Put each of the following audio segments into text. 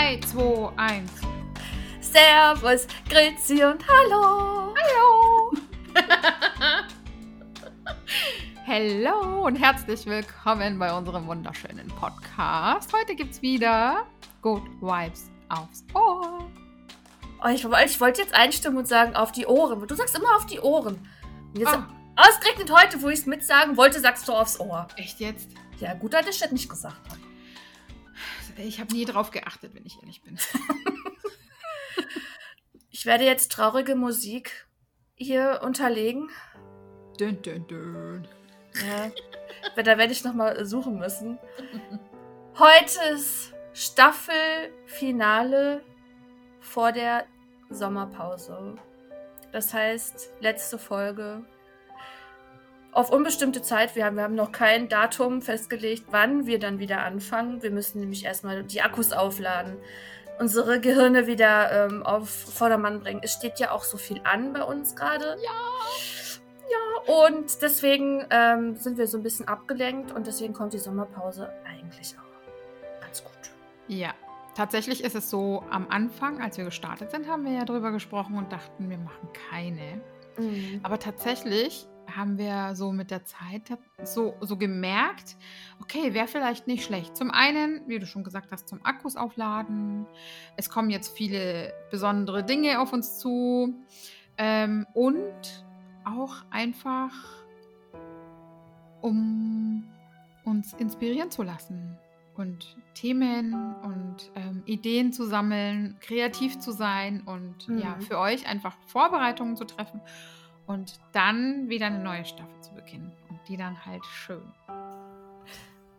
3, 2, 1. Servus, Grüezi und Hallo. Hallo. Hallo und herzlich willkommen bei unserem wunderschönen Podcast. Heute gibt's wieder Good Vibes aufs Ohr. Oh, ich, ich wollte jetzt einstimmen und sagen auf die Ohren. Du sagst immer auf die Ohren. Und jetzt, Ah. Ausgerechnet heute, wo ich es mitsagen wollte, sagst du aufs Ohr. Echt jetzt? Ja, gut, dass ich das nicht gesagt habe. Ich habe nie drauf geachtet, wenn ich ehrlich bin. Ich werde jetzt traurige Musik hier unterlegen. Dün, dün, dün. Ja, da werde ich nochmal suchen müssen. Heute ist Staffelfinale vor der Sommerpause. Das heißt, letzte Folge. Auf unbestimmte Zeit. Wir haben, wir haben noch kein Datum festgelegt, wann wir dann wieder anfangen. Wir müssen nämlich erstmal die Akkus aufladen, unsere Gehirne wieder ähm, auf Vordermann bringen. Es steht ja auch so viel an bei uns gerade. Ja, und deswegen ähm, sind wir so ein bisschen abgelenkt und deswegen kommt die Sommerpause eigentlich auch ganz gut. Ja, tatsächlich ist es so, am Anfang, als wir gestartet sind, haben wir ja drüber gesprochen und dachten, wir machen keine. Aber tatsächlich haben wir so mit der Zeit so, so gemerkt, okay, wäre vielleicht nicht schlecht. Zum einen, wie du schon gesagt hast, zum Akkus aufladen. Es kommen jetzt viele besondere Dinge auf uns zu. Ähm, und auch einfach, um uns inspirieren zu lassen und Themen und ähm, Ideen zu sammeln, kreativ zu sein und Mhm. ja, für euch einfach Vorbereitungen zu treffen und dann wieder eine neue Staffel zu beginnen und die dann halt schön.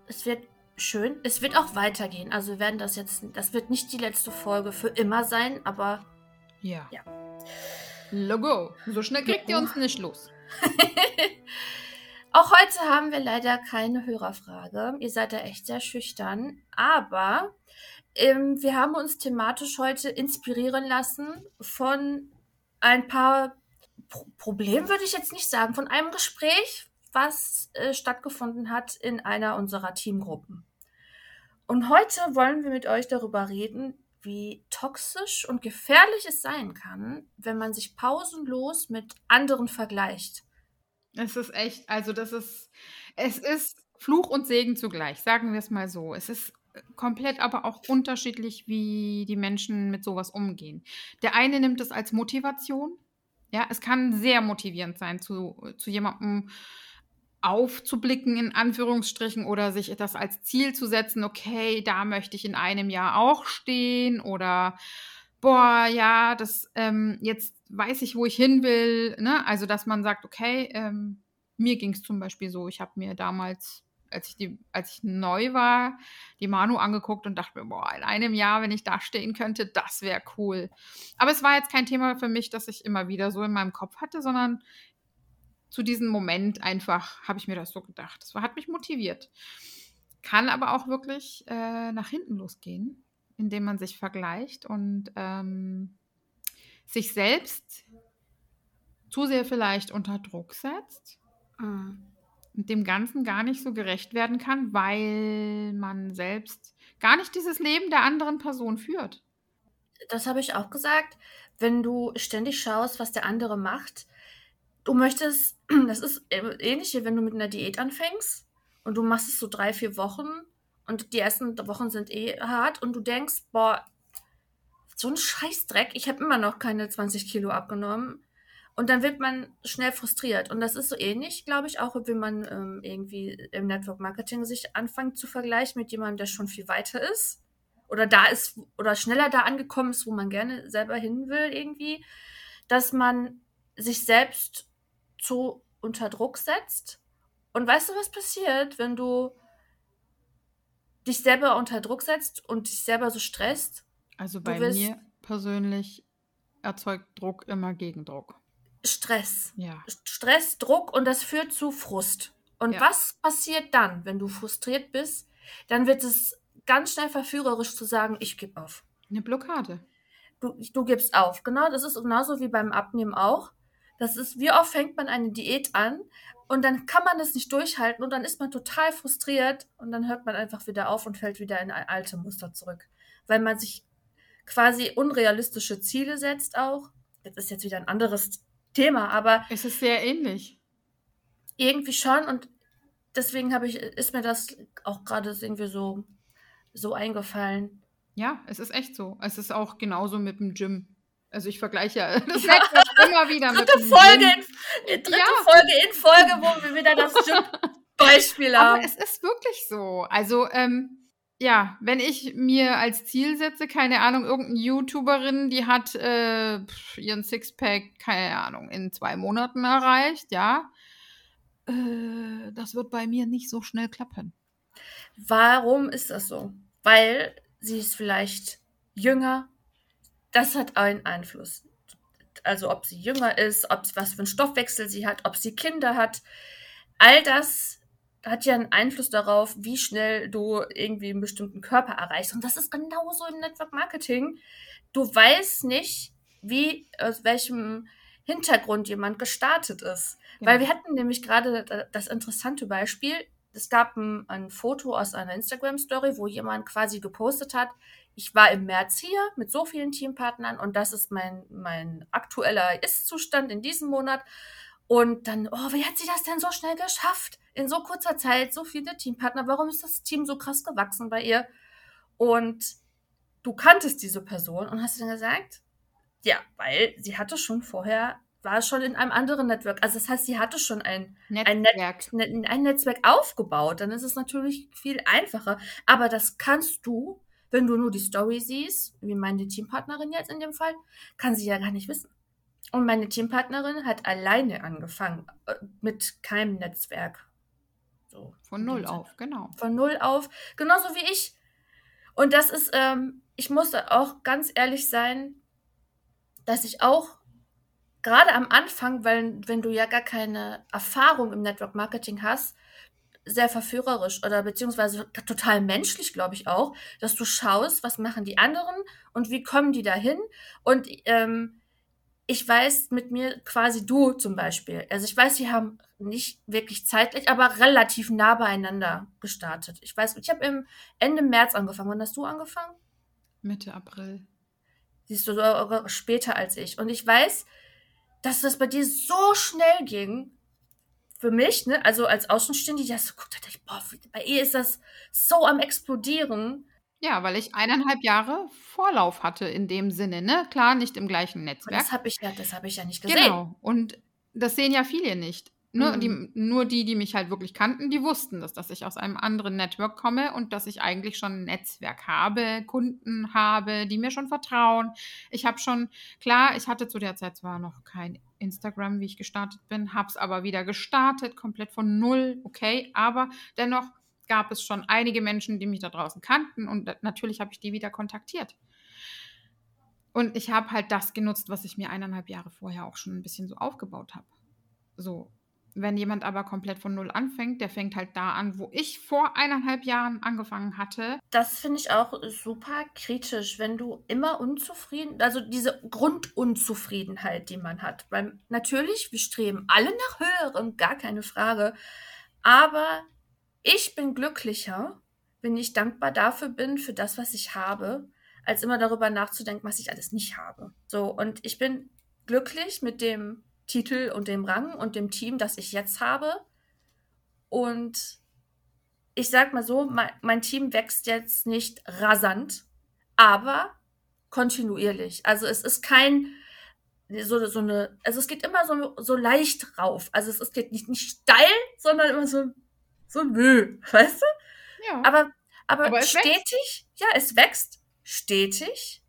Es wird schön. Es wird auch weitergehen. Also wir werden das jetzt, das wird nicht die letzte Folge für immer sein, aber Ja. Ja. Logo. So schnell kriegt ihr uns nicht los. auch heute haben wir leider keine Hörerfrage. Ihr seid da echt sehr schüchtern. Aber ähm, wir haben uns thematisch heute inspirieren lassen von ein paar Pro Problemen, würde ich jetzt nicht sagen, von einem Gespräch, was äh, stattgefunden hat in einer unserer Teamgruppen. Und heute wollen wir mit euch darüber reden, wie toxisch und gefährlich es sein kann, wenn man sich pausenlos mit anderen vergleicht. Es ist echt, also das ist, es ist Fluch und Segen zugleich, sagen wir es mal so. Es ist komplett aber auch unterschiedlich, wie die Menschen mit sowas umgehen. Der eine nimmt es als Motivation. Ja, es kann sehr motivierend sein, zu, zu jemandem aufzublicken, in Anführungsstrichen, oder sich das als Ziel zu setzen, okay, da möchte ich in einem Jahr auch stehen oder boah, ja, das ähm, jetzt weiß ich, wo ich hin will. Ne? Also, dass man sagt, okay, ähm, mir ging es zum Beispiel so, ich habe mir damals, als ich, die, als ich neu war, die Manu angeguckt und dachte mir, boah, in einem Jahr, wenn ich da stehen könnte, das wäre cool. Aber es war jetzt kein Thema für mich, das ich immer wieder so in meinem Kopf hatte, sondern zu diesem Moment einfach habe ich mir das so gedacht. Das hat mich motiviert. Kann aber auch wirklich äh, nach hinten losgehen, indem man sich vergleicht und ähm, sich selbst zu sehr vielleicht unter Druck setzt Mhm. Dem Ganzen gar nicht so gerecht werden kann, weil man selbst gar nicht dieses Leben der anderen Person führt. Das habe ich auch gesagt. Wenn du ständig schaust, was der andere macht, du möchtest, das ist ähnlich, wie wenn du mit einer Diät anfängst und du machst es so drei, vier Wochen und die ersten Wochen sind eh hart und du denkst, boah, so ein Scheißdreck, ich habe immer noch keine 20 Kilo abgenommen. Und dann wird man schnell frustriert. Und das ist so ähnlich, glaube ich, auch, wenn man ähm, irgendwie im Network Marketing sich anfängt zu vergleichen mit jemandem, der schon viel weiter ist. Oder da ist, oder schneller da angekommen ist, wo man gerne selber hin will, irgendwie. Dass man sich selbst zu unter Druck setzt. Und weißt du, was passiert, wenn du dich selber unter Druck setzt und dich selber so stresst? Also bei mir persönlich erzeugt Druck immer Gegendruck. Stress. Ja. Stress, Druck und das führt zu Frust. Und Ja. was passiert dann, wenn du frustriert bist? Dann wird es ganz schnell verführerisch zu sagen, ich gebe auf. Eine Blockade. Du, du gibst auf. Genau, das ist genauso wie beim Abnehmen auch. Das ist, wie oft fängt man eine Diät an und dann kann man das nicht durchhalten und dann ist man total frustriert und dann hört man einfach wieder auf und fällt wieder in alte Muster zurück. Weil man sich quasi unrealistische Ziele setzt auch. Das ist jetzt wieder ein anderes Thema, aber. Es ist sehr ähnlich. Irgendwie schon und deswegen habe ich, ist mir das auch gerade irgendwie so, so eingefallen. Ja, es ist echt so. Es ist auch genauso mit dem Gym. Also ich vergleiche ja das ja. immer wieder dritte mit dem Folge in, dritte ja. Folge in Folge, wo wir wieder das Gym-Beispiel haben. Aber es ist wirklich so. Also, ähm, ja, wenn ich mir als Ziel setze, keine Ahnung, irgendeine YouTuberin, die hat äh, ihren Sixpack, keine Ahnung, in zwei Monaten erreicht, ja, äh, das wird bei mir nicht so schnell klappen. Warum ist das so? Weil sie ist vielleicht jünger. Das hat einen Einfluss. Also ob sie jünger ist, ob was für einen Stoffwechsel sie hat, ob sie Kinder hat. All das hat ja einen Einfluss darauf, wie schnell du irgendwie einen bestimmten Körper erreichst. Und das ist genauso im Network Marketing. Du weißt nicht, wie, aus welchem Hintergrund jemand gestartet ist. Ja. Weil wir hatten nämlich gerade das interessante Beispiel. Es gab ein, ein Foto aus einer Instagram-Story, wo jemand quasi gepostet hat, ich war im März hier mit so vielen Teampartnern und das ist mein, mein aktueller Ist-Zustand in diesem Monat. Und dann, oh, wie hat sie das denn so schnell geschafft? In so kurzer Zeit, so viele Teampartner. Warum ist das Team so krass gewachsen bei ihr? Und du kanntest diese Person und hast dann gesagt, ja, weil sie hatte schon vorher, war schon in einem anderen Network. Also das heißt, sie hatte schon ein Netzwerk. Ein, Net, ein Netzwerk aufgebaut. Dann ist es natürlich viel einfacher. Aber das kannst du, wenn du nur die Story siehst, wie meine Teampartnerin jetzt in dem Fall, kann sie ja gar nicht wissen. Und meine Teampartnerin hat alleine angefangen, äh, mit keinem Netzwerk. So, Von null auf, genau. Von null auf, genauso wie ich. Und das ist, ähm, ich musste auch ganz ehrlich sein, dass ich auch gerade am Anfang, weil wenn du ja gar keine Erfahrung im Network Marketing hast, sehr verführerisch oder beziehungsweise total menschlich, glaube ich auch, dass du schaust, was machen die anderen und wie kommen die dahin. Und ähm, ich weiß mit mir quasi du zum Beispiel. Also ich weiß, sie haben nicht wirklich zeitlich, aber relativ nah beieinander gestartet. Ich weiß, ich habe im Ende März angefangen. Wann hast du angefangen? Mitte April. Siehst du, so später als ich. Und ich weiß, dass das bei dir so schnell ging. Für mich, ne, also als Außenstehende, die das so guckt, ich, boah, bei ihr ist das so am explodieren. Ja, weil ich eineinhalb Jahre Vorlauf hatte in dem Sinne, ne? Klar, nicht im gleichen Netzwerk. Das habe ich ja, das habe ich ja nicht gesehen. Genau. Und das sehen ja viele nicht. Nur, mhm. die, nur die, die mich halt wirklich kannten, die wussten das, dass ich aus einem anderen Network komme und dass ich eigentlich schon ein Netzwerk habe, Kunden habe, die mir schon vertrauen. Ich habe schon, klar, ich hatte zu der Zeit zwar noch kein Instagram, wie ich gestartet bin, habe es aber wieder gestartet, komplett von null, okay, aber dennoch gab es schon einige Menschen, die mich da draußen kannten und natürlich habe ich die wieder kontaktiert. Und ich habe halt das genutzt, was ich mir eineinhalb Jahre vorher auch schon ein bisschen so aufgebaut habe. So, wenn jemand aber komplett von Null anfängt, der fängt halt da an, wo ich vor eineinhalb Jahren angefangen hatte. Das finde ich auch super kritisch, wenn du immer unzufrieden, also diese Grundunzufriedenheit, die man hat. Weil natürlich, wir streben alle nach höherem, gar keine Frage. Aber ich bin glücklicher, wenn ich dankbar dafür bin, für das, was ich habe, als immer darüber nachzudenken, was ich alles nicht habe. So, und ich bin glücklich mit dem Titel und dem Rang und dem Team, das ich jetzt habe. Und ich sag mal so, mein, mein Team wächst jetzt nicht rasant, aber kontinuierlich. Also es ist kein so, so eine, also es geht immer so, so leicht rauf. Also es, es geht nicht, nicht steil, sondern immer so so ein Müll, weißt du? Ja. Aber, aber, aber stetig, wächst. ja, es wächst stetig,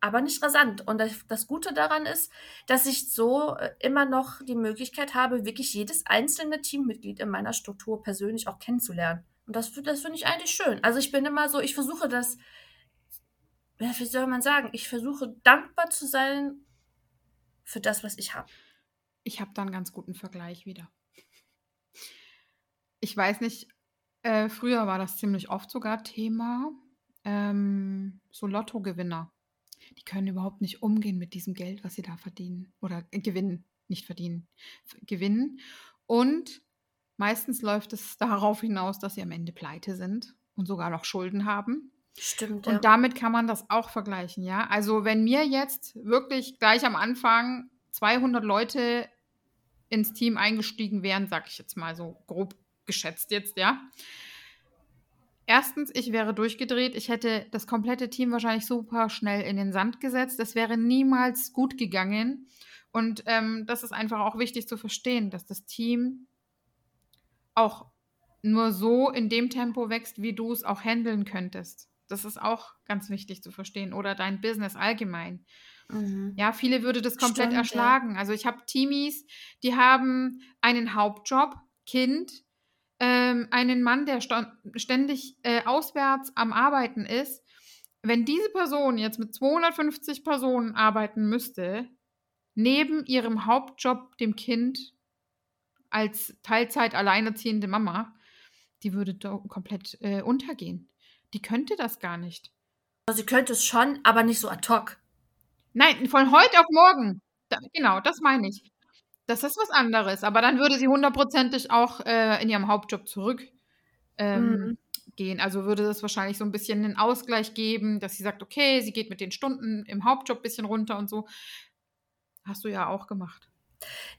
aber nicht rasant. Und das, Gute daran ist, dass ich so äh, immer noch die Möglichkeit habe, wirklich jedes einzelne Teammitglied in meiner Struktur persönlich auch kennenzulernen. Und das, das finde ich eigentlich schön. Also ich bin immer so, ich versuche das, wie soll man sagen, ich versuche dankbar zu sein für das, was ich habe. Ich habe da einen ganz guten Vergleich wieder ich weiß nicht, äh, früher war das ziemlich oft sogar Thema. Ähm, so Lottogewinner. Die können überhaupt nicht umgehen mit diesem Geld, was sie da verdienen. Oder äh, gewinnen, nicht verdienen. Gewinnen. Und meistens läuft es darauf hinaus, dass sie am Ende pleite sind und sogar noch Schulden haben. Stimmt, Und ja. damit kann man das auch vergleichen, ja. Also wenn mir jetzt wirklich gleich am Anfang 200 Leute ins Team eingestiegen wären, sag ich jetzt mal so grob geschätzt jetzt, ja. Erstens, ich wäre durchgedreht. Ich hätte das komplette Team wahrscheinlich super schnell in den Sand gesetzt. Das wäre niemals gut gegangen. Und ähm, das ist einfach auch wichtig zu verstehen, dass das Team auch nur so in dem Tempo wächst, wie du es auch handeln könntest. Das ist auch ganz wichtig zu verstehen. Oder dein Business allgemein. Mhm. Ja, viele würde das komplett Stimmt, ja. erschlagen. Also ich habe Teamies, die haben einen Hauptjob, Kind, ähm, einen Mann, der ständig äh, auswärts am Arbeiten ist. Wenn diese Person jetzt mit 250 Personen arbeiten müsste, neben ihrem Hauptjob, dem Kind, als Teilzeit alleinerziehende Mama, die würde komplett äh, untergehen. Die könnte das gar nicht. Also sie könnte es schon, aber nicht so ad hoc. Nein, von heute auf morgen. Da, genau, das meine ich. Das ist was anderes. Aber dann würde sie hundertprozentig auch äh, in ihrem Hauptjob zurück ähm, Mhm. Also würde das wahrscheinlich so ein bisschen einen Ausgleich geben, dass sie sagt, okay, sie geht mit den Stunden im Hauptjob ein bisschen runter und so. Hast du ja auch gemacht.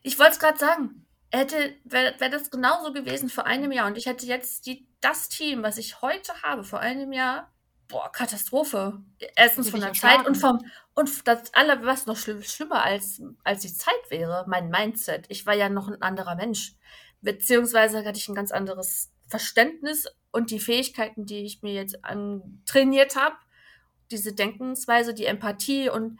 Ich wollte es gerade sagen. Hätte, wäre wär das genauso gewesen vor einem Jahr und ich hätte jetzt die, das Team, was ich heute habe, vor einem Jahr, boah, Katastrophe. Erstens von der Zeit und vom, und das aller, was noch schlimm, schlimmer als, als die Zeit wäre, mein Mindset. Ich war ja noch ein anderer Mensch. Beziehungsweise hatte ich ein ganz anderes Verständnis und die Fähigkeiten, die ich mir jetzt trainiert habe, diese Denkensweise, die Empathie und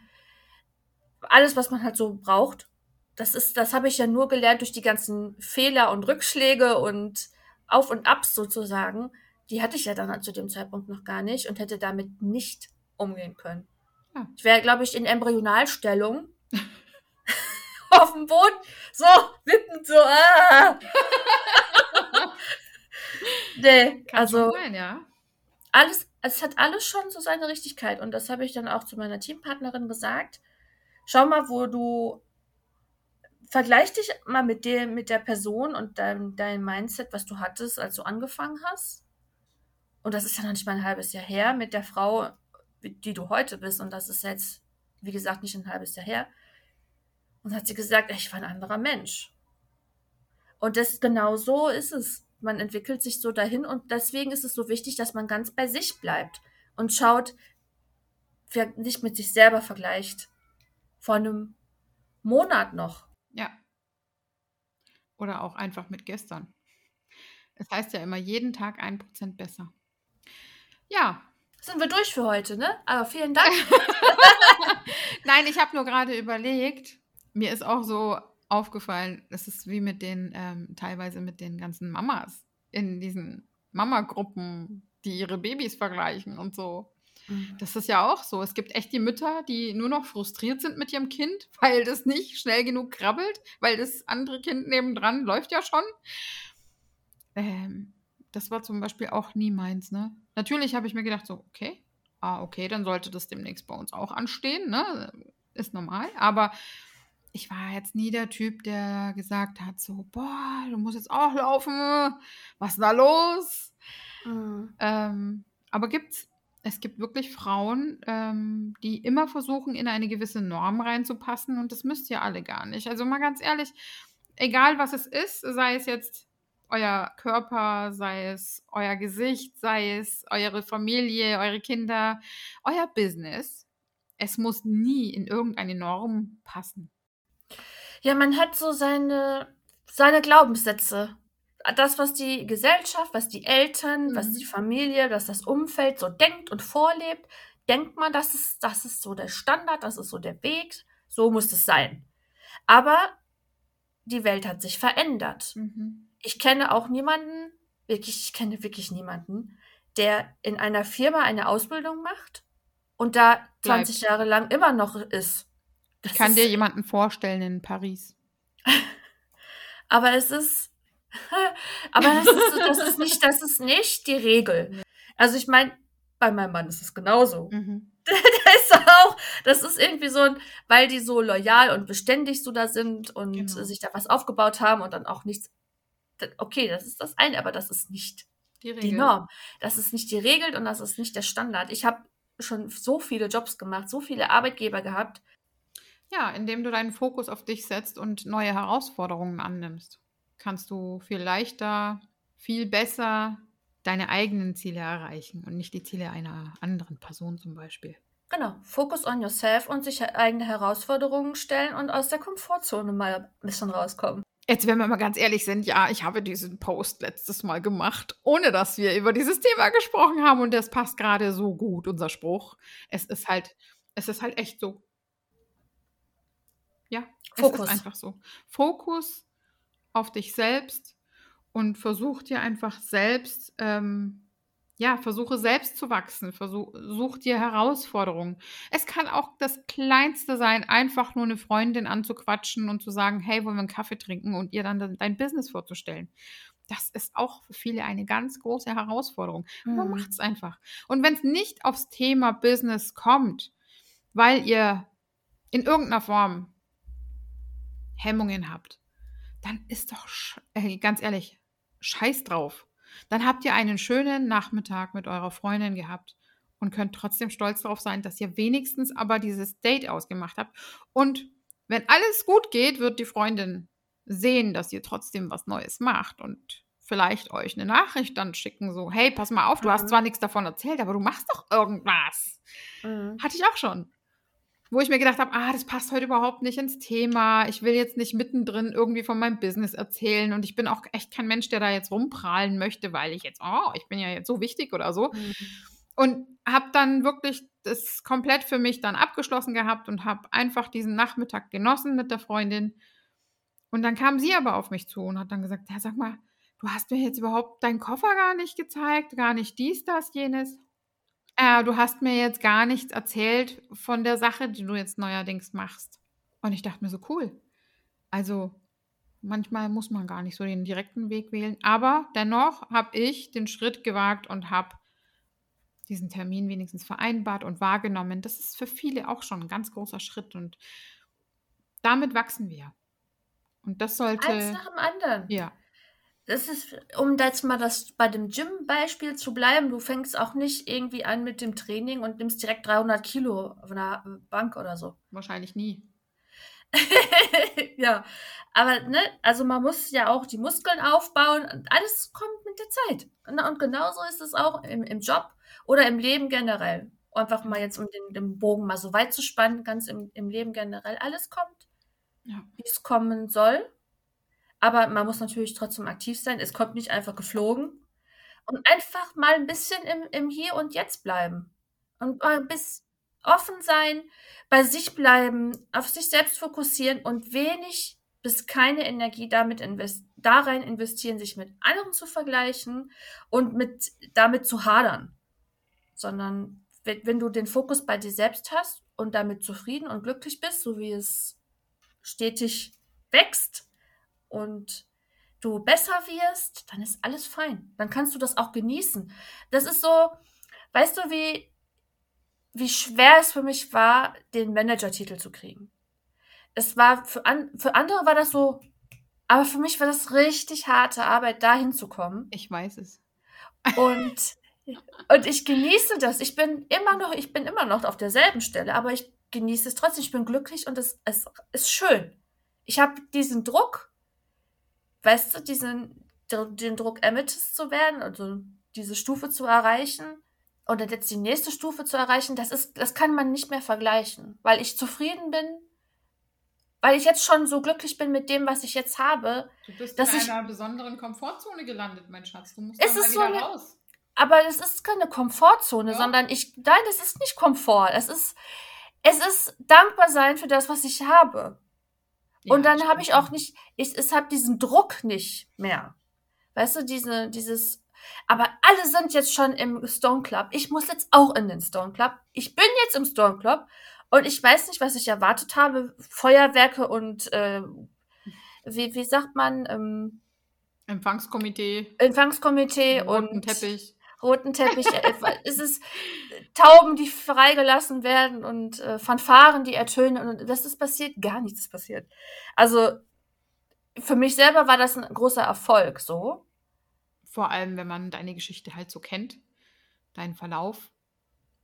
alles, was man halt so braucht. Das ist, das habe ich ja nur gelernt durch die ganzen Fehler und Rückschläge und Auf und Abs sozusagen. Die hatte ich ja dann zu dem Zeitpunkt noch gar nicht und hätte damit nicht umgehen können. Ich wäre, glaube ich, in Embryonalstellung auf dem Boden, so wippend, so, ah. nee, Kann also sein, ja. alles, es hat alles schon so seine Richtigkeit. Und das habe ich dann auch zu meiner Teampartnerin gesagt. Schau mal, wo du vergleich dich mal mit dem, mit der Person und deinem, deinem Mindset, was du hattest, als du angefangen hast. Und das ist ja noch nicht mal ein halbes Jahr her mit der Frau, die du heute bist. Und das ist jetzt, wie gesagt, nicht ein halbes Jahr her. Und hat sie gesagt, ich war ein anderer Mensch. Und das genau so ist es. Man entwickelt sich so dahin und deswegen ist es so wichtig, dass man ganz bei sich bleibt und schaut, wer nicht mit sich selber vergleicht. Vor einem Monat noch. Ja. Oder auch einfach mit gestern. Es heißt ja immer, jeden Tag ein Prozent besser. Ja. Sind wir durch für heute, ne? Aber vielen Dank. Nein, ich habe nur gerade überlegt, mir ist auch so aufgefallen, es ist wie mit den, ähm, teilweise mit den ganzen Mamas in diesen Mama-Gruppen, die ihre Babys vergleichen und so. Das ist ja auch so. Es gibt echt die Mütter, die nur noch frustriert sind mit ihrem Kind, weil das nicht schnell genug krabbelt, weil das andere Kind nebendran läuft ja schon. Ähm, das war zum Beispiel auch nie meins, ne? Natürlich habe ich mir gedacht, so, okay, ah, okay, dann sollte das demnächst bei uns auch anstehen, ne? Ist normal. Aber ich war jetzt nie der Typ, der gesagt hat, so, boah, du musst jetzt auch laufen. Was ist da los? Mhm. Ähm, aber gibt's. Es gibt wirklich Frauen, ähm, die immer versuchen, in eine gewisse Norm reinzupassen und das müsst ihr alle gar nicht. Also mal ganz ehrlich, egal was es ist, sei es jetzt euer Körper, sei es euer Gesicht, sei es eure Familie, eure Kinder, euer Business, es muss nie in irgendeine Norm passen. Ja, man hat so seine, seine Glaubenssätze. Das, was die Gesellschaft, was die Eltern, Mhm. was die Familie, was das Umfeld so denkt und vorlebt, denkt man, das ist, das ist so der Standard, das ist so der Weg, so muss es sein. Aber die Welt hat sich verändert. Mhm. Ich kenne auch niemanden, wirklich, ich kenne wirklich niemanden, der in einer Firma eine Ausbildung macht und da 20 Bleibt. Jahre lang immer noch ist. Ich Das kann ist, dir jemanden vorstellen in Paris. Aber es ist, aber das ist, das ist nicht, das ist nicht die Regel. Also ich meine, bei meinem Mann ist es genauso. Mhm. Der ist auch, das ist irgendwie so ein, weil die so loyal und beständig so da sind und Genau. sich da was aufgebaut haben und dann auch nichts. Okay, das ist das eine, aber das ist nicht Die die. Norm. Das ist nicht die Regel und das ist nicht der Standard. Ich habe schon so viele Jobs gemacht, so viele Arbeitgeber gehabt. Ja, indem du deinen Fokus auf dich setzt und neue Herausforderungen annimmst, kannst du viel leichter, viel besser deine eigenen Ziele erreichen und nicht die Ziele einer anderen Person zum Beispiel. Genau, Focus on yourself und sich eigene Herausforderungen stellen und aus der Komfortzone mal ein bisschen rauskommen. Jetzt, wenn wir mal ganz ehrlich sind, ja, ich habe diesen Post letztes Mal gemacht, ohne dass wir über dieses Thema gesprochen haben und das passt gerade so gut, unser Spruch. Es ist halt, es ist halt echt so. Ja, es Fokus. ist einfach so. Fokus auf dich selbst und versuch dir einfach selbst, ähm, ja, versuche selbst zu wachsen, versuch, such dir Herausforderungen. Es kann auch das Kleinste sein, einfach nur eine Freundin anzuquatschen und zu sagen, hey, wollen wir einen Kaffee trinken und ihr dann dein Business vorzustellen. Das ist auch für viele eine ganz große Herausforderung. Man Mhm. macht es einfach. Und wenn es nicht aufs Thema Business kommt, weil ihr in irgendeiner Form Hemmungen habt, dann ist doch, äh, ganz ehrlich, scheiß drauf. Dann habt ihr einen schönen Nachmittag mit eurer Freundin gehabt und könnt trotzdem stolz darauf sein, dass ihr wenigstens aber dieses Date ausgemacht habt. Und wenn alles gut geht, wird die Freundin sehen, dass ihr trotzdem was Neues macht und vielleicht euch eine Nachricht dann schicken, so, hey, pass mal auf, du hast Mhm. zwar nichts davon erzählt, aber du machst doch irgendwas. Mhm. Hatte ich auch schon. Wo ich mir gedacht habe, ah, das passt heute überhaupt nicht ins Thema. Ich will jetzt nicht mittendrin irgendwie von meinem Business erzählen. Und ich bin auch echt kein Mensch, der da jetzt rumprahlen möchte, weil ich jetzt, oh, ich bin ja jetzt so wichtig oder so. Mhm. Und habe dann wirklich das komplett für mich dann abgeschlossen gehabt und habe einfach diesen Nachmittag genossen mit der Freundin. Und dann kam sie aber auf mich zu und hat dann gesagt, ja, sag mal, du hast mir jetzt überhaupt deinen Koffer gar nicht gezeigt, gar nicht dies, das, jenes. Äh, du hast mir jetzt gar nichts erzählt von der Sache, die du jetzt neuerdings machst. Und ich dachte mir so, cool. Also manchmal muss man gar nicht so den direkten Weg wählen. Aber dennoch habe ich den Schritt gewagt und habe diesen Termin wenigstens vereinbart und wahrgenommen. Das ist für viele auch schon ein ganz großer Schritt und damit wachsen wir. Und das Eins sollte, nach dem anderen. ja, Das ist, um jetzt mal das bei dem Gym-Beispiel zu bleiben, du fängst auch nicht irgendwie an mit dem Training und nimmst direkt 300 Kilo auf einer Bank oder so. wahrscheinlich nie. ja, aber ne, also man muss ja auch die Muskeln aufbauen und alles kommt mit der Zeit. Und, und genauso ist es auch im, im Job oder im Leben generell. Einfach mal jetzt, um den, den Bogen mal so weit zu spannen, ganz im, im Leben generell. Alles kommt, Ja. wie es kommen soll. Aber man muss natürlich trotzdem aktiv sein. Es kommt nicht einfach geflogen. Und einfach mal ein bisschen im, im Hier und Jetzt bleiben. Und mal ein bisschen offen sein, bei sich bleiben, auf sich selbst fokussieren und wenig bis keine Energie damit invest da rein investieren, sich mit anderen zu vergleichen und mit, damit zu hadern. Sondern wenn, wenn du den Fokus bei dir selbst hast und damit zufrieden und glücklich bist, so wie es stetig wächst und du besser wirst, dann ist alles fein. Dann kannst du das auch genießen. Das ist so, weißt du, wie, wie schwer es für mich war, den Manager-Titel zu kriegen. Es war für, an, für andere war das so, aber für mich war das richtig harte Arbeit, da hinzukommen. Ich weiß es. Und, und ich genieße das. Ich bin immer noch, ich bin immer noch auf derselben Stelle, aber ich genieße es trotzdem. Ich bin glücklich und es, es ist schön. Ich habe diesen Druck, weißt du, diesen, den Druck, Amethyst zu werden, also diese Stufe zu erreichen und dann jetzt die nächste Stufe zu erreichen, das ist, das kann man nicht mehr vergleichen, weil ich zufrieden bin, weil ich jetzt schon so glücklich bin mit dem, was ich jetzt habe. Du bist Dass in ich- einer besonderen Komfortzone gelandet, mein Schatz. Du musst Es da mal ist so wieder eine- raus. Aber es ist keine Komfortzone, Ja. sondern ich, nein, es ist nicht Komfort. Es ist, es ist dankbar sein für das, was ich habe. Und dann habe ich auch nicht, ich, es habe diesen Druck nicht mehr. Weißt du, diese, dieses, aber alle sind jetzt schon im Stone Club. Ich muss jetzt auch in den Stone Club. Ich bin jetzt im Stone Club und ich weiß nicht, was ich erwartet habe. Feuerwerke und, äh, wie, wie sagt man, ähm, Empfangskomitee, Empfangskomitee und Teppich. Roten Teppich. äh, es ist Tauben, die freigelassen werden und äh, Fanfaren, die ertönen. Und das ist passiert, gar nichts ist passiert. Also für mich selber war das ein großer Erfolg so. vor allem, wenn man deine Geschichte halt so kennt, deinen Verlauf,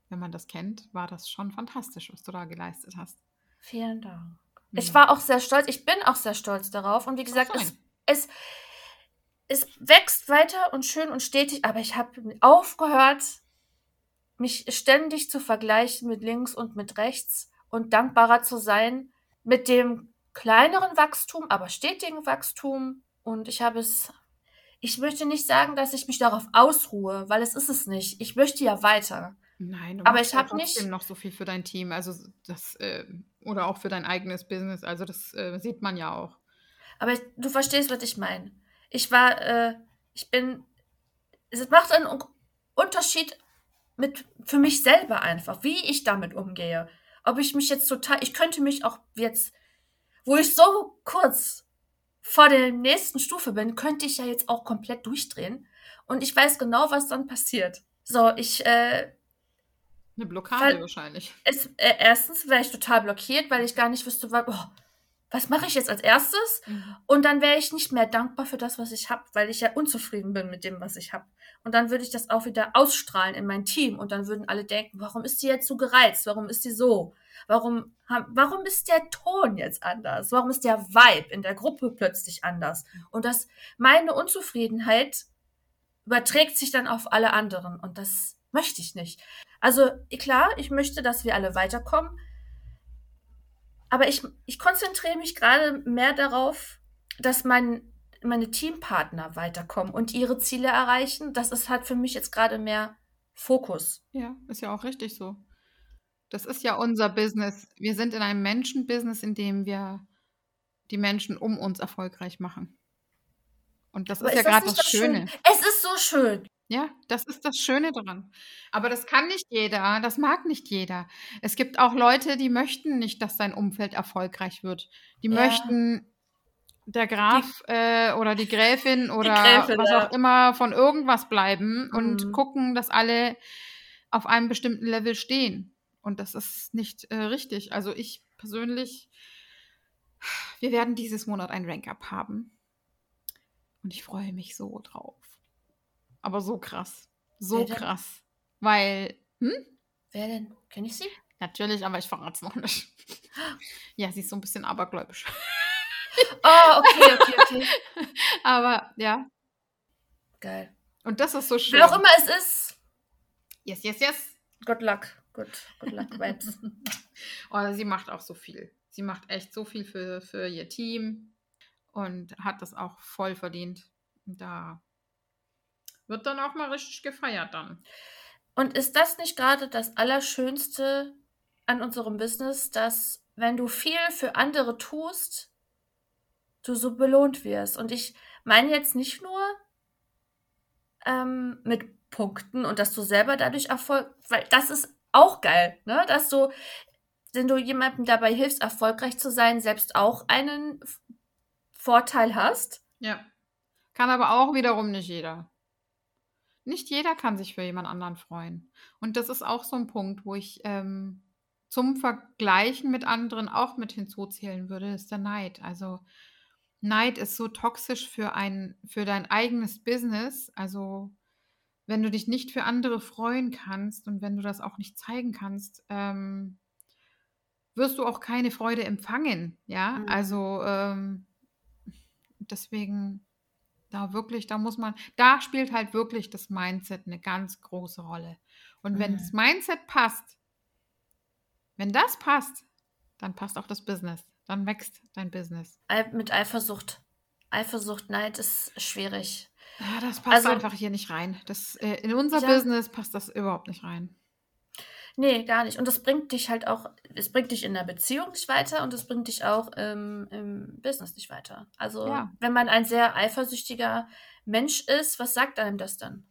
wenn man das kennt, war das schon fantastisch, was du da geleistet hast. Vielen Dank. Ja. Ich war auch sehr stolz, ich bin auch sehr stolz darauf. Und wie gesagt, es, es, es wächst weiter und schön und stetig, aber ich habe aufgehört, mich ständig zu vergleichen mit links und mit rechts und dankbarer zu sein mit dem kleineren Wachstum, aber stetigen Wachstum. Und ich habe es, ich möchte nicht sagen, dass ich mich darauf ausruhe, weil es ist es nicht. Ich möchte ja weiter. Nein, aber ich habe nicht noch so viel für dein Team, also das äh, oder auch für dein eigenes Business. Also das äh, sieht man ja auch. Aber du verstehst, was ich meine. Ich war, äh, ich bin, es macht einen Unterschied mit für mich selber einfach, wie ich damit umgehe. Ob ich mich jetzt total, ich könnte mich auch jetzt, wo ich so kurz vor der nächsten Stufe bin, könnte ich ja jetzt auch komplett durchdrehen. Und ich weiß genau, was dann passiert. So, ich äh, eine Blockade weil wahrscheinlich. Es, äh, erstens wäre ich total blockiert, weil ich gar nicht wüsste, was, oh, was mache ich jetzt als erstes? Mhm. Und dann wäre ich nicht mehr dankbar für das, was ich habe, weil ich ja unzufrieden bin mit dem, was ich habe. Und dann würde ich das auch wieder ausstrahlen in mein Team und dann würden alle denken, warum ist die jetzt so gereizt? Warum ist die so? Warum, warum ist der Ton jetzt anders? Warum ist der Vibe in der Gruppe plötzlich anders? Und das, meine Unzufriedenheit überträgt sich dann auf alle anderen und das möchte ich nicht. Also klar, ich möchte, dass wir alle weiterkommen, aber ich, ich konzentriere mich gerade mehr darauf, dass mein, meine Teampartner weiterkommen und ihre Ziele erreichen. Das ist halt für mich jetzt gerade mehr Fokus. Ja, ist ja auch richtig so. Das ist ja unser Business. Wir sind in einem Menschenbusiness, in dem wir die Menschen um uns erfolgreich machen. Und das ist, ist ja gerade das, das Schöne. Schön? Es ist so schön. Ja, das ist das Schöne daran. Aber das kann nicht jeder, das mag nicht jeder. Es gibt auch Leute, die möchten nicht, dass dein Umfeld erfolgreich wird. Die ja. möchten der Graf äh, oder die Gräfin oder die Gräfin, was ja. auch immer von irgendwas bleiben mhm. und gucken, dass alle auf einem bestimmten Level stehen. Und das ist nicht äh, richtig. Also ich persönlich, wir werden dieses Monat ein Rank-Up haben. Und ich freue mich so drauf. Aber so krass. So krass. Weil, hm? Wer denn? Kenne ich sie? Natürlich, aber ich verrate es noch nicht. ja, sie ist so ein bisschen abergläubisch. oh, okay, okay, okay. aber ja. Geil. Und das ist so schön. Wer auch immer es ist. Yes, yes, yes. Good luck. Good, good luck, Vibes. oh, sie macht auch so viel. Sie macht echt so viel für, für ihr Team und hat das auch voll verdient. Da wird dann auch mal richtig gefeiert dann. Und ist das nicht gerade das Allerschönste an unserem Business, dass wenn du viel für andere tust, du so belohnt wirst? Und ich meine jetzt nicht nur ähm, mit Punkten und dass du selber dadurch Erfolg, weil das ist auch geil, ne? Dass du, wenn du jemandem dabei hilfst, erfolgreich zu sein, selbst auch einen Vorteil hast. Ja. Kann aber auch wiederum nicht jeder. Nicht jeder kann sich für jemand anderen freuen. Und das ist auch so ein Punkt, wo ich ähm, zum Vergleichen mit anderen auch mit hinzuzählen würde, ist der Neid. Also Neid ist so toxisch für ein, für dein eigenes Business. Also wenn du dich nicht für andere freuen kannst und wenn du das auch nicht zeigen kannst, ähm, wirst du auch keine Freude empfangen. Ja, mhm. also ähm, deswegen da wirklich, da muss man, da spielt halt wirklich das Mindset eine ganz große Rolle. Und wenn mhm. das Mindset passt, wenn das passt, dann passt auch das Business. Dann wächst dein Business. Mit Eifersucht. Eifersucht, Neid ist schwierig. Ja, das passt also, einfach hier nicht rein. Das, äh, in unser ja, Business passt das überhaupt nicht rein. Nee, gar nicht. Und das bringt dich halt auch, es bringt dich in der Beziehung nicht weiter und es bringt dich auch im, im Business nicht weiter. Also, ja. wenn man ein sehr eifersüchtiger Mensch ist, was sagt einem das dann?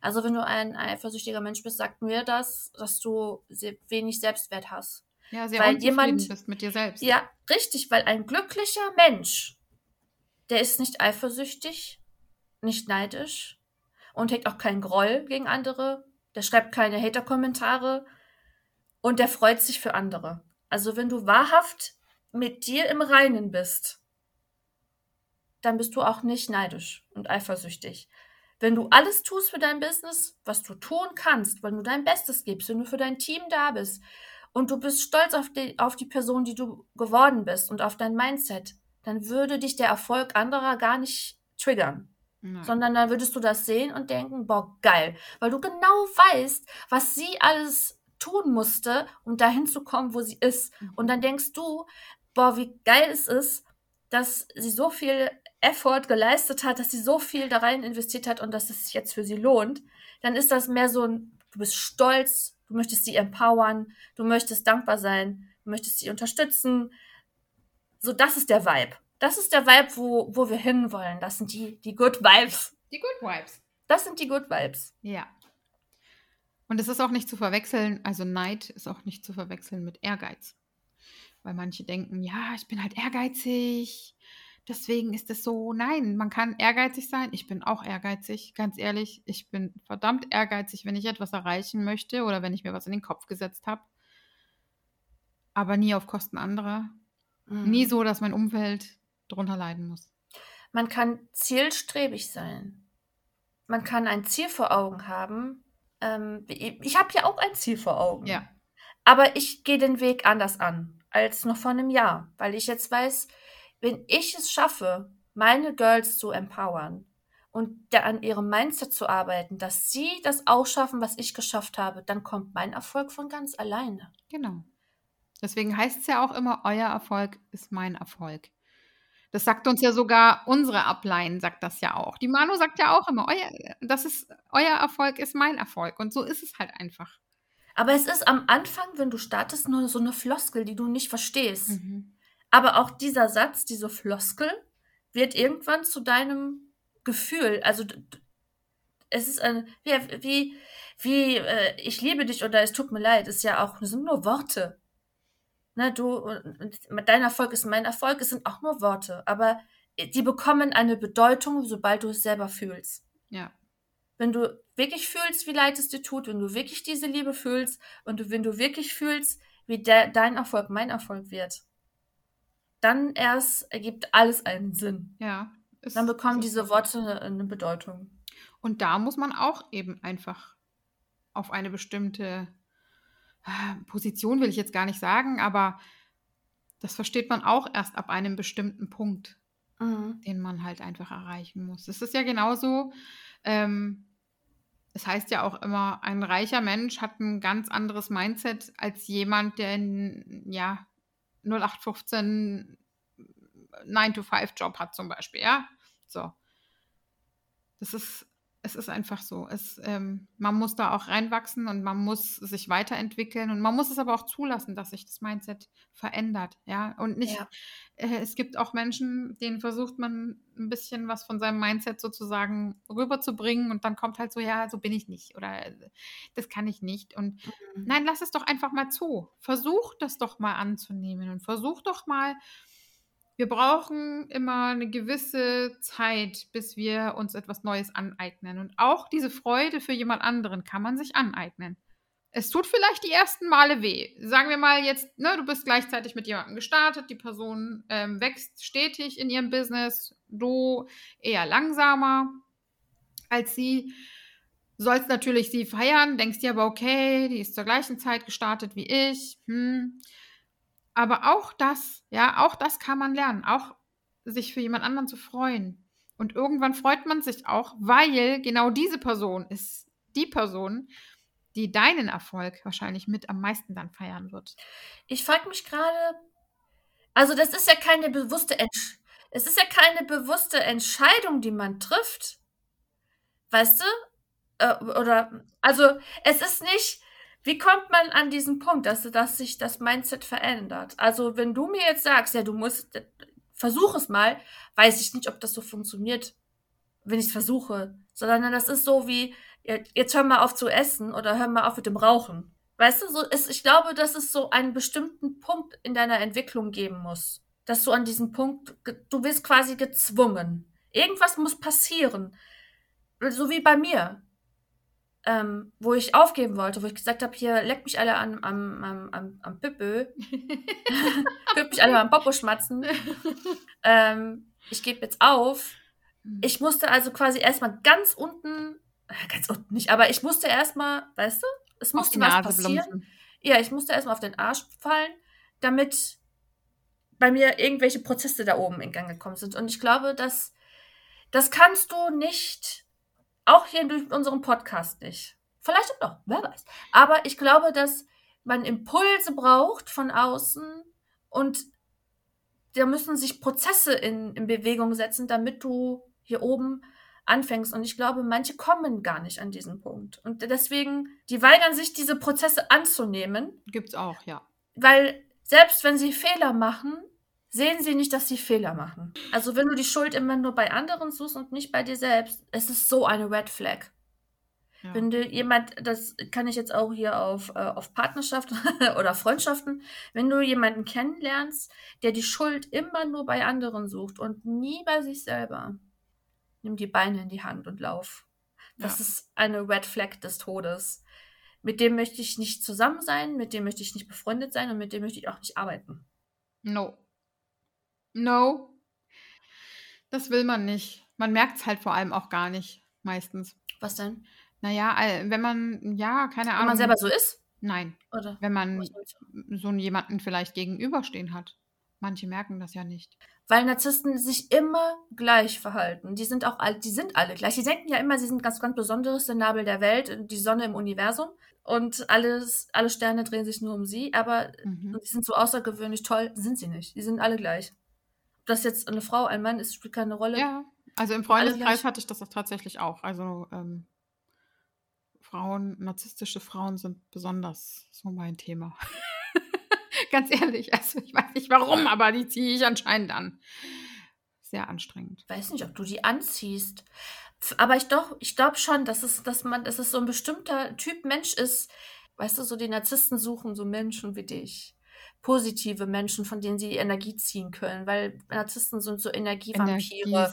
Also, wenn du ein eifersüchtiger Mensch bist, sagt mir das, dass du wenig Selbstwert hast. Ja, sehr weil jemand bist mit dir selbst. Ja, richtig, weil ein glücklicher Mensch, der ist nicht eifersüchtig, nicht neidisch und hegt auch keinen Groll gegen andere, der schreibt keine Hater-Kommentare, und der freut sich für andere. Also wenn du wahrhaft mit dir im Reinen bist, dann bist du auch nicht neidisch und eifersüchtig. Wenn du alles tust für dein Business, was du tun kannst, wenn du dein Bestes gibst, wenn du für dein Team da bist und du bist stolz auf die, auf die Person, die du geworden bist und auf dein Mindset, dann würde dich der Erfolg anderer gar nicht triggern. Nein. Sondern dann würdest du das sehen und denken, boah, geil. Weil du genau weißt, was sie alles tun musste, um dahin zu kommen, wo sie ist. Mhm. Und dann denkst du, boah, wie geil es ist, dass sie so viel Effort geleistet hat, dass sie so viel da rein investiert hat und dass es sich jetzt für sie lohnt. Dann ist das mehr so ein, du bist stolz, du möchtest sie empowern, du möchtest dankbar sein, du möchtest sie unterstützen. So, das ist der Vibe. Das ist der Vibe, wo, wo wir hinwollen. Das sind die, die Good Vibes. Die Good Vibes. Das sind die Good Vibes. Ja. Und es ist auch nicht zu verwechseln, also Neid ist auch nicht zu verwechseln mit Ehrgeiz. Weil manche denken, ja, ich bin halt ehrgeizig, deswegen ist es so. Nein, man kann ehrgeizig sein. Ich bin auch ehrgeizig, ganz ehrlich. Ich bin verdammt ehrgeizig, wenn ich etwas erreichen möchte oder wenn ich mir was in den Kopf gesetzt habe. Aber nie auf Kosten anderer. Mhm. Nie so, dass mein Umfeld drunter leiden muss. Man kann zielstrebig sein. Man kann ein Ziel vor Augen haben. Ähm, ich habe ja auch ein Ziel vor Augen. Ja. Aber ich gehe den Weg anders an als noch vor einem Jahr, weil ich jetzt weiß, wenn ich es schaffe, meine Girls zu empowern und da an ihrem Mindset zu arbeiten, dass sie das auch schaffen, was ich geschafft habe, dann kommt mein Erfolg von ganz alleine. Genau. Deswegen heißt es ja auch immer, euer Erfolg ist mein Erfolg. Das sagt uns ja sogar unsere Upline, sagt das ja auch. Die Manu sagt ja auch immer, euer, das ist, euer Erfolg ist mein Erfolg. Und so ist es halt einfach. Aber es ist am Anfang, wenn du startest, nur so eine Floskel, die du nicht verstehst. Mhm. Aber auch dieser Satz, diese Floskel, wird irgendwann zu deinem Gefühl. Also es ist ein, wie, wie, wie äh, ich liebe dich oder es tut mir leid, ist ja auch, das sind nur Worte ne, du, dein Erfolg ist mein Erfolg, es sind auch nur Worte, aber die bekommen eine Bedeutung, sobald du es selber fühlst. Ja. Wenn du wirklich fühlst, wie leid es dir tut, wenn du wirklich diese Liebe fühlst und du, wenn du wirklich fühlst, wie der, dein Erfolg mein Erfolg wird, dann erst ergibt alles einen Sinn. Ja. Dann bekommen diese Worte eine, eine Bedeutung. Und da muss man auch eben einfach auf eine bestimmte Position will ich jetzt gar nicht sagen, aber das versteht man auch erst ab einem bestimmten Punkt, mhm. den man halt einfach erreichen muss. Es ist ja genauso, ähm, es heißt ja auch immer, ein reicher Mensch hat ein ganz anderes Mindset als jemand, der in, ja, 0815 9-to-5-Job hat zum Beispiel, ja. So. Das ist es ist einfach so. Es, ähm, man muss da auch reinwachsen und man muss sich weiterentwickeln und man muss es aber auch zulassen, dass sich das Mindset verändert. Ja, und nicht, ja. Äh, es gibt auch Menschen, denen versucht man ein bisschen was von seinem Mindset sozusagen rüberzubringen und dann kommt halt so, ja, so bin ich nicht oder äh, das kann ich nicht. Und mhm. nein, lass es doch einfach mal zu. Versuch das doch mal anzunehmen und versuch doch mal wir brauchen immer eine gewisse Zeit, bis wir uns etwas Neues aneignen. Und auch diese Freude für jemand anderen kann man sich aneignen. Es tut vielleicht die ersten Male weh. Sagen wir mal jetzt, ne, du bist gleichzeitig mit jemandem gestartet, die Person ähm, wächst stetig in ihrem Business, du eher langsamer als sie. Sollst natürlich sie feiern, denkst dir aber, okay, die ist zur gleichen Zeit gestartet wie ich. Hm aber auch das, ja, auch das kann man lernen, auch sich für jemand anderen zu freuen. Und irgendwann freut man sich auch, weil genau diese Person ist die Person, die deinen Erfolg wahrscheinlich mit am meisten dann feiern wird. Ich frage mich gerade, also das ist ja keine bewusste Entsch es ist ja keine bewusste Entscheidung, die man trifft. Weißt du? Äh, oder also es ist nicht wie kommt man an diesen Punkt, dass, dass sich das Mindset verändert? Also, wenn du mir jetzt sagst, ja, du musst, versuch es mal, weiß ich nicht, ob das so funktioniert, wenn ich es versuche. Sondern das ist so wie, jetzt hör mal auf zu essen oder hör mal auf mit dem Rauchen. Weißt du, so ist, ich glaube, dass es so einen bestimmten Punkt in deiner Entwicklung geben muss. Dass du an diesem Punkt, du wirst quasi gezwungen. Irgendwas muss passieren. So wie bei mir ähm, wo ich aufgeben wollte, wo ich gesagt habe, hier, leck mich alle an, am, am, am, am Püppö. Könnt mich alle am Popo schmatzen. ähm, ich gebe jetzt auf. Mhm. Ich musste also quasi erstmal ganz unten, äh, ganz unten nicht, aber ich musste erstmal, weißt du, es musste was passieren. plumpsen. Ja, ich musste erstmal auf den Arsch fallen, damit bei mir irgendwelche Prozesse da oben in Gang gekommen sind. Und ich glaube, dass das kannst du nicht, auch hier durch unseren Podcast nicht. Vielleicht auch noch, wer weiß. Aber ich glaube, dass man Impulse braucht von außen und da müssen sich Prozesse in, in Bewegung setzen, damit du hier oben anfängst. Und ich glaube, manche kommen gar nicht an diesen Punkt. Und deswegen, die weigern sich, diese Prozesse anzunehmen, Gibt's auch, ja. weil selbst wenn sie Fehler machen, sehen sie nicht, dass sie Fehler machen. Also wenn du die Schuld immer nur bei anderen suchst und nicht bei dir selbst, es ist so eine Red Flag. ja. Wenn du jemand, das kann ich jetzt auch hier auf, äh, auf Partnerschaft oder Freundschaften, wenn du jemanden kennenlernst, der die Schuld immer nur bei anderen sucht und nie bei sich selber, nimm die Beine in die Hand und lauf. Das Ja. ist eine Red Flag des Todes. Mit dem möchte ich nicht zusammen sein, mit dem möchte ich nicht befreundet sein und mit dem möchte ich auch nicht arbeiten. No. No. Das will man nicht. Man merkt es halt vor allem auch gar nicht, meistens. Was denn? Naja, wenn man, ja, keine Wenn Ahnung. man selber so ist? Nein, Oder? wenn man so jemanden vielleicht gegenüberstehen hat. Manche merken das ja nicht. Weil Narzissten sich immer gleich verhalten. Die sind auch all, die sind alle gleich. Die denken ja immer, sie sind ganz, ganz besonderes, der Nabel der Welt, die Sonne im Universum. Und alles, alle Sterne drehen sich nur um sie. Aber Mhm. die sind so außergewöhnlich toll, sind sie nicht. Die sind alle gleich. Ob das jetzt eine Frau, ein Mann ist, spielt keine Rolle. Ja, also im Freundeskreis hatte ich das auch tatsächlich auch. Also ähm, Frauen, narzisstische Frauen sind besonders so mein Thema. Ganz ehrlich, also ich weiß nicht warum, aber die ziehe ich anscheinend an. Sehr anstrengend. Ich weiß nicht, ob du die anziehst. Aber ich doch, ich glaube schon, dass es, dass man, dass es so ein bestimmter Typ Mensch ist. Weißt du, so die Narzissten suchen so Menschen wie dich. Positive Menschen, von denen sie Energie ziehen können, weil Narzissten sind so Energievampire.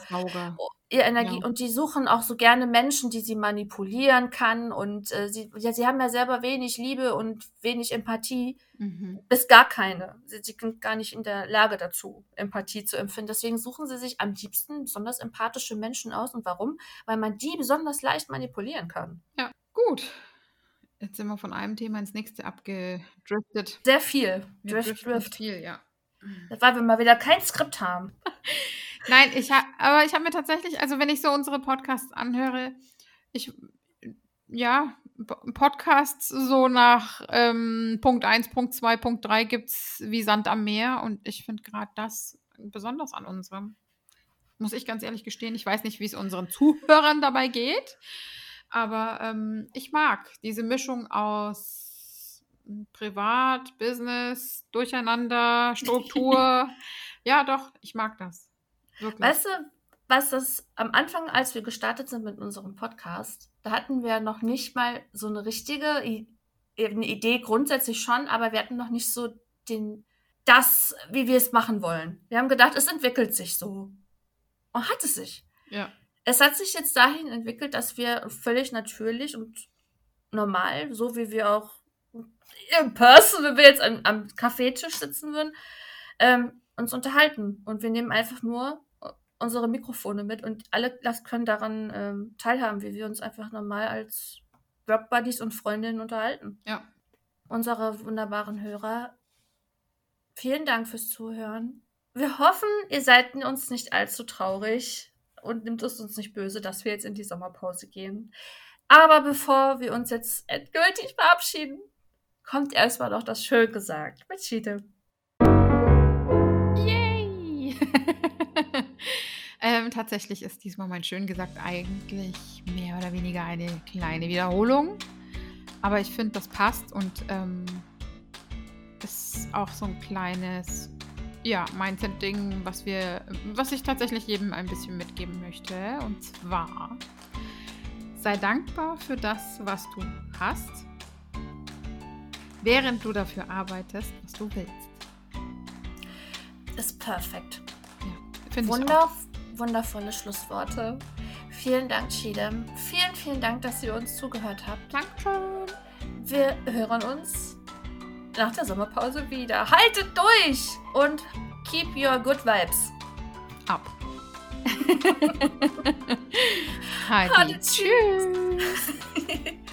Ihr Energie Ja. und die suchen auch so gerne Menschen, die sie manipulieren kann und äh, sie, ja, sie haben ja selber wenig Liebe und wenig Empathie, Mhm. bis gar keine. Sie, sie sind gar nicht in der Lage dazu, Empathie zu empfinden. Deswegen suchen sie sich am liebsten besonders empathische Menschen aus. Und warum? Weil man die besonders leicht manipulieren kann. Ja, gut. Jetzt sind wir von einem Thema ins nächste abgedriftet. Sehr viel. Wir Drift, Drift. viel, ja. Weil wir mal wieder kein Skript haben. Nein, ich habe, aber ich habe mir tatsächlich, also wenn ich so unsere Podcasts anhöre, ich, ja, Podcasts so nach ähm, Punkt 1, Punkt 2, Punkt 3 gibt es wie Sand am Meer und ich finde gerade das besonders an unserem. Muss ich ganz ehrlich gestehen, ich weiß nicht, wie es unseren Zuhörern dabei geht, aber ähm, ich mag diese Mischung aus Privat, Business, Durcheinander, Struktur. ja, doch, ich mag das. Wirklich. Weißt du, was das am Anfang, als wir gestartet sind mit unserem Podcast, da hatten wir noch nicht mal so eine richtige I eine Idee, grundsätzlich schon, aber wir hatten noch nicht so den, das, wie wir es machen wollen. Wir haben gedacht, es entwickelt sich so. Und hat es sich. Ja. Es hat sich jetzt dahin entwickelt, dass wir völlig natürlich und normal, so wie wir auch in Person, wenn wir jetzt am, am Kaffeetisch sitzen würden, ähm, uns unterhalten. Und wir nehmen einfach nur unsere Mikrofone mit und alle können daran ähm, teilhaben, wie wir uns einfach normal als Workbuddies und Freundinnen unterhalten. Ja. Unsere wunderbaren Hörer, vielen Dank fürs Zuhören. Wir hoffen, ihr seid uns nicht allzu traurig und nimmt es uns nicht böse, dass wir jetzt in die Sommerpause gehen. Aber bevor wir uns jetzt endgültig verabschieden, kommt erstmal noch das Schön gesagt mit Schiede. Yay! ähm, tatsächlich ist diesmal mein schön gesagt eigentlich mehr oder weniger eine kleine Wiederholung. Aber ich finde, das passt und ähm, ist auch so ein kleines ja, Mindset-Ding, was wir, was ich tatsächlich jedem ein bisschen mitgeben möchte. Und zwar sei dankbar für das, was du hast, während du dafür arbeitest, was du willst. Ist perfekt. Auch. Wunder, wundervolle Schlussworte. Vielen Dank, Chidem. Vielen, vielen Dank, dass ihr uns zugehört habt. Dankeschön. Wir hören uns nach der Sommerpause wieder. Haltet durch und keep your good vibes. Ab. Hadi, Hadi tschüss.